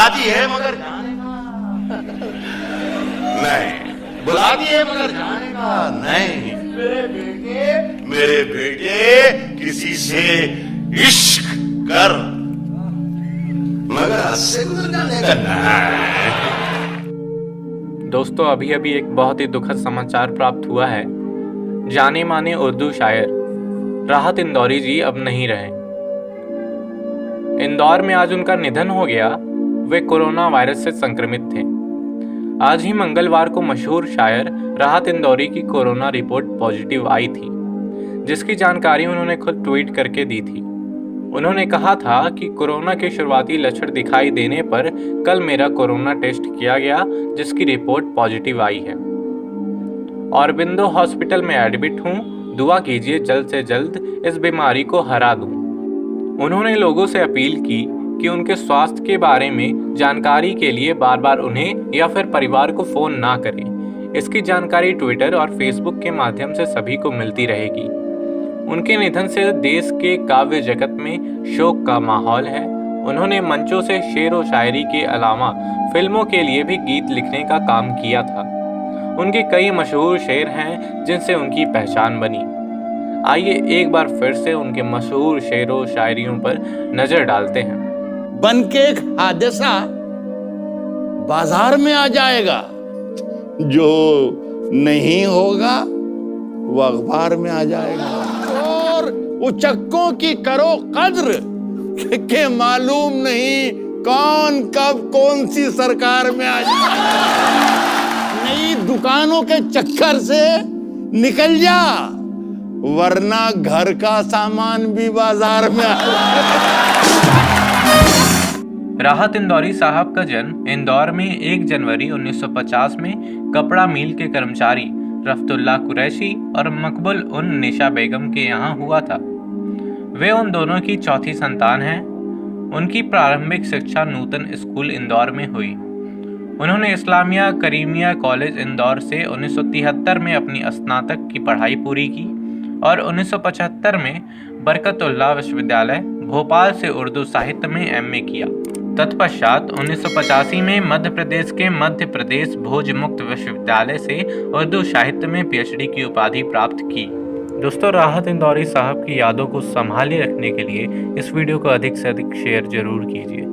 बुला दी है मगर जाने नहीं। बुला दी है मगर जाने नहीं। मेरे बेटे मेरे बेटे किसी से इश्क कर। मगर हद गुजर जाने का नहीं दोस्तों अभी अभी एक बहुत ही दुखद समाचार प्राप्त हुआ है। जाने माने उर्दू शायर। राहत इंदौरी जी अब नहीं रहे। इंदौर में आज उनका निधन हो गया। वे कोरोना वायरस से संक्रमित थे। आज ही मंगलवार को मशहूर शायर राहत इंदौरी की कोरोना रिपोर्ट पॉजिटिव आई थी, जिसकी जानकारी उन्होंने खुद ट्वीट करके दी थी। उन्होंने कहा था कि कोरोना के शुरुआती लक्षण दिखाई देने पर कल मेरा कोरोना टेस्ट किया गया, जिसकी रिपोर्ट पॉजिटिव आई है। और बिंदु हॉस्पिटल में एडमिट हूँ, दुआ कीजिए जल्द से जल्द इस बीमारी को हरा दूँ। उन्होंने लोगों से अपील की कि उनके स्वास्थ्य के बारे में जानकारी के लिए बार बार उन्हें या फिर परिवार को फ़ोन ना करें। इसकी जानकारी ट्विटर और फेसबुक के माध्यम से सभी को मिलती रहेगी। उनके निधन से देश के काव्य जगत में शोक का माहौल है। उन्होंने मंचों से शेर व शायरी के अलावा फ़िल्मों के लिए भी गीत लिखने का काम किया था। उनके कई मशहूर शेर हैं, जिनसे उनकी पहचान बनी। आइए एक बार फिर से उनके मशहूर शेरों, शायरियों पर नज़र डालते हैं। बन के एक हादसा बाज़ार में आ जाएगा। जो नहीं होगा वो अखबार में आ जाएगा। और उचक्कों की करो कद्र के मालूम नहीं कौन कब कौन सी सरकार में आ जाए नई दुकानों के चक्कर से निकल जा वरना घर का सामान भी बाज़ार में आ राहत इंदौरी साहब का जन्म इंदौर में 1 जनवरी 1950 में कपड़ा मिल के कर्मचारी रफ्तुल्ला कुरैशी और मकबुल उन निशा बेगम के यहाँ हुआ था। वे उन दोनों की चौथी संतान हैं। उनकी प्रारंभिक शिक्षा नूतन स्कूल इंदौर में हुई। उन्होंने इस्लामिया करीमिया कॉलेज इंदौर से 1973 में अपनी स्नातक की पढ़ाई पूरी की और 1975 में बरकतुल्ला विश्वविद्यालय भोपाल से उर्दू साहित्य में एमए किया। तत्पश्चात उन्नीस सौ पचासी में मध्य प्रदेश के मध्य प्रदेश भोज मुक्त विश्वविद्यालय से उर्दू साहित्य में पीएचडी की उपाधि प्राप्त की। दोस्तों, राहत इंदौरी साहब की यादों को संभाले रखने के लिए इस वीडियो को अधिक से अधिक शेयर ज़रूर कीजिए।